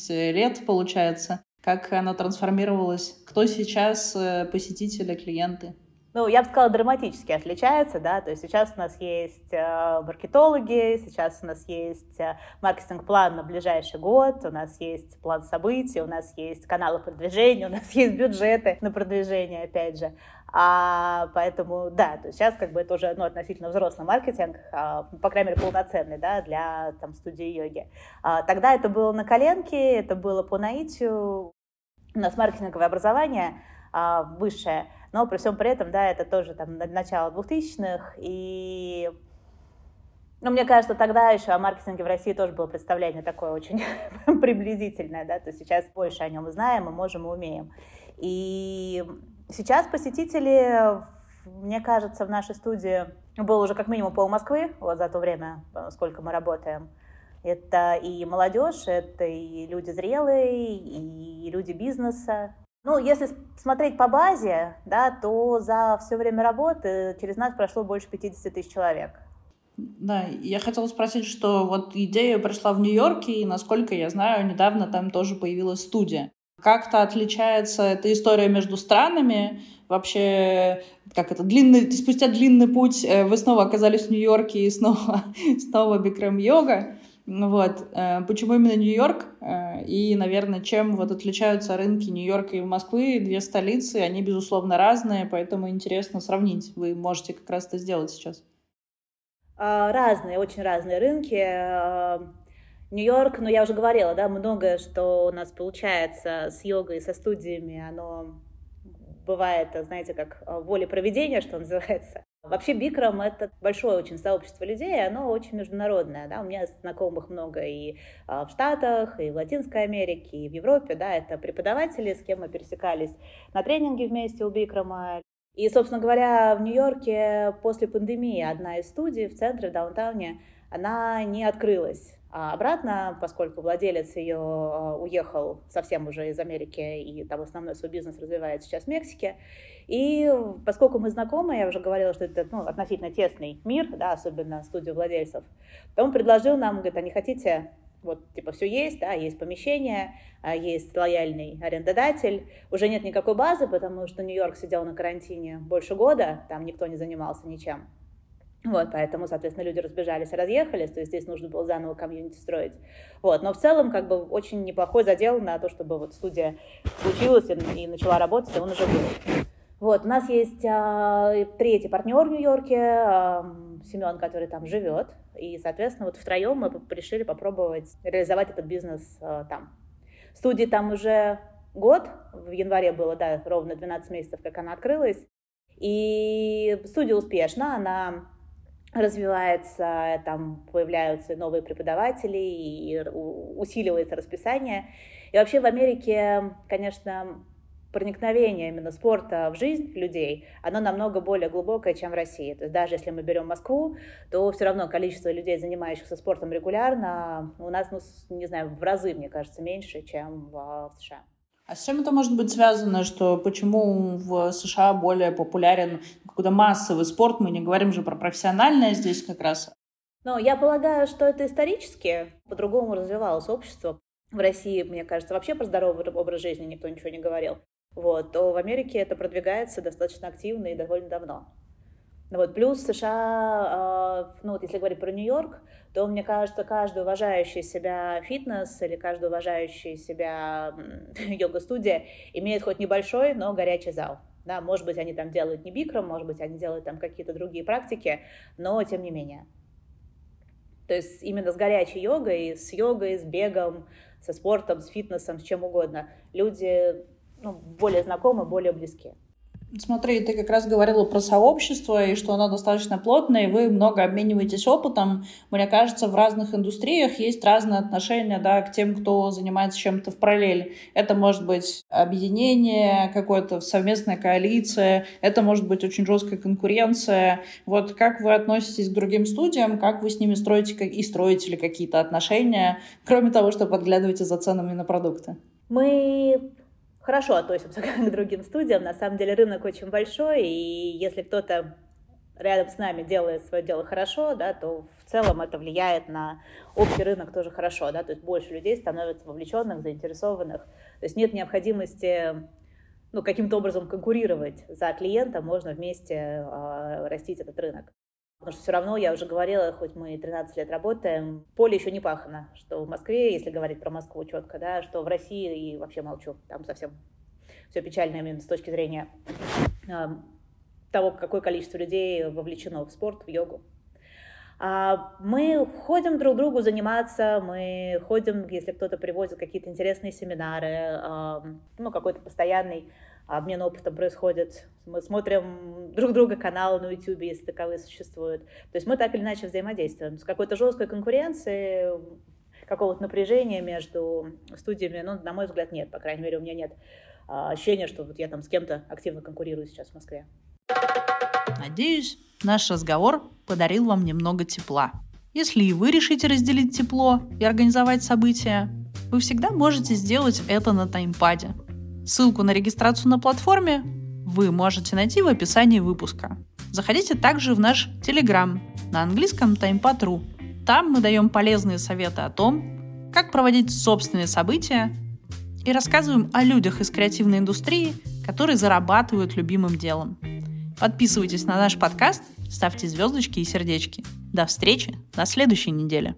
лет, получается? Как оно трансформировалось? Кто сейчас э, посетители, клиенты? Ну, я бы сказала, драматически отличается, да, то есть сейчас у нас есть э, маркетологи, сейчас у нас есть э, маркетинг-план на ближайший год, у нас есть план событий, у нас есть каналы продвижения, у нас [laughs] есть бюджеты на продвижение, опять же. А, поэтому, да, то есть сейчас как бы это уже ну, относительно взрослый маркетинг, а, по крайней мере, полноценный, да, для там, студии йоги. А, тогда это было на коленке, это было по наитию. У нас маркетинговое образование а, высшее, но при всем при этом, да, это тоже там начало 2000-х, и ну, мне кажется, тогда еще о маркетинге в России тоже было представление такое очень [laughs] приблизительное, да, то есть сейчас больше о нем знаем, мы можем и умеем. И Сейчас посетители, мне кажется, в нашей студии было уже как минимум пол Москвы вот за то время, сколько мы работаем. Это и молодежь, это и люди зрелые, и люди бизнеса. Ну, если смотреть по базе, да, то за все время работы через нас прошло больше 50 тысяч человек. Да, я хотела спросить, что вот идея пришла в Нью-Йорке, и, насколько я знаю, недавно там тоже появилась студия. Как-то отличается эта история между странами? Вообще, как это, длинный, спустя длинный путь э, вы снова оказались в Нью-Йорке и снова, [laughs] снова бикрам-йога. Вот. Э, почему именно Нью-Йорк? Э, и, наверное, чем вот отличаются рынки Нью-Йорка и Москвы? Две столицы, они, безусловно, разные, поэтому интересно сравнить. Вы можете как раз это сделать сейчас. А, разные, очень разные рынки. Нью-Йорк, ну я уже говорила, да, многое, что у нас получается с йогой, со студиями, оно бывает, знаете, как э, воля проведения, что называется. Вообще Бикрам — это большое очень сообщество людей, оно очень международное, да, у меня знакомых много и а, в Штатах, и в Латинской Америке, и в Европе, да, это преподаватели, с кем мы пересекались на тренинге вместе у Бикрама. И, собственно говоря, в Нью-Йорке после пандемии одна из студий в центре, в даунтауне, она не открылась. А обратно, поскольку владелец ее а, уехал совсем уже из Америки, и там основной свой бизнес развивает сейчас в Мексике. И поскольку мы знакомы, я уже говорила, что это ну, относительно тесный мир, да, особенно студию владельцев, то он предложил нам, говорит, а не хотите вот, типа, все есть, да, есть помещение, а, есть лояльный арендодатель, уже нет никакой базы, потому что Нью-Йорк сидел на карантине больше года, там никто не занимался ничем. Вот, поэтому, соответственно, люди разбежались разъехались, то есть здесь нужно было заново комьюнити строить. Вот, но в целом, как бы, очень неплохой задел на то, чтобы вот студия случилась и, и начала работать, и он уже был. Вот, у нас есть а, третий партнер в Нью-Йорке, а, Семен, который там живет, И, соответственно, вот втроем мы решили попробовать реализовать этот бизнес э, там. Студии там уже год, в январе было, да, ровно 12 месяцев, как она открылась. И студия успешна, она развивается, там появляются новые преподаватели, и усиливается расписание. И вообще в Америке, конечно, проникновение именно спорта в жизнь людей, оно намного более глубокое, чем в России. То есть даже если мы берем Москву, то все равно количество людей, занимающихся спортом регулярно, у нас, ну, не знаю, в разы, мне кажется, меньше, чем в США. А с чем это может быть связано, что почему в США более популярен какой-то массовый спорт, мы не говорим же про профессиональное здесь как раз? Ну, я полагаю, что это исторически по-другому развивалось общество. В России, мне кажется, вообще про здоровый образ жизни никто ничего не говорил вот, то в Америке это продвигается достаточно активно и довольно давно. Вот, плюс США, э, ну вот если говорить про Нью-Йорк, то, мне кажется, каждый уважающий себя фитнес или каждый уважающий себя [laughs] йога-студия имеет хоть небольшой, но горячий зал. Да, может быть, они там делают не бикром, может быть, они делают там какие-то другие практики, но тем не менее. То есть именно с горячей йогой, с йогой, с бегом, со спортом, с фитнесом, с чем угодно люди ну, более знакомы, более близки. Смотри, ты как раз говорила про сообщество, и что оно достаточно плотное, и вы много обмениваетесь опытом. Мне кажется, в разных индустриях есть разные отношения да, к тем, кто занимается чем-то в параллели. Это может быть объединение, какое-то совместная коалиция, это может быть очень жесткая конкуренция. Вот как вы относитесь к другим студиям, как вы с ними строите и строите ли какие-то отношения, кроме того, что подглядываете за ценами на продукты? Мы хорошо относимся [laughs] к другим студиям. На самом деле рынок очень большой, и если кто-то рядом с нами делает свое дело хорошо, да, то в целом это влияет на общий рынок тоже хорошо, да, то есть больше людей становится вовлеченных, заинтересованных, то есть нет необходимости ну, каким-то образом конкурировать за клиента, можно вместе э, растить этот рынок. Потому что все равно, я уже говорила, хоть мы 13 лет работаем, поле еще не пахано, что в Москве, если говорить про Москву четко, да, что в России, и вообще молчу, там совсем все печально именно с точки зрения э, того, какое количество людей вовлечено в спорт, в йогу. А мы ходим друг другу заниматься, мы ходим, если кто-то приводит какие-то интересные семинары, э, ну, какой-то постоянный обмен опытом происходит. Мы смотрим друг друга каналы на YouTube, если таковые существуют. То есть мы так или иначе взаимодействуем. С какой-то жесткой конкуренции, какого-то напряжения между студиями, ну, на мой взгляд, нет. По крайней мере, у меня нет а, ощущения, что вот я там с кем-то активно конкурирую сейчас в Москве. Надеюсь, наш разговор подарил вам немного тепла. Если и вы решите разделить тепло и организовать события, вы всегда можете сделать это на таймпаде – Ссылку на регистрацию на платформе вы можете найти в описании выпуска. Заходите также в наш Telegram на английском timepad.ru. Там мы даем полезные советы о том, как проводить собственные события и рассказываем о людях из креативной индустрии, которые зарабатывают любимым делом. Подписывайтесь на наш подкаст, ставьте звездочки и сердечки. До встречи на следующей неделе.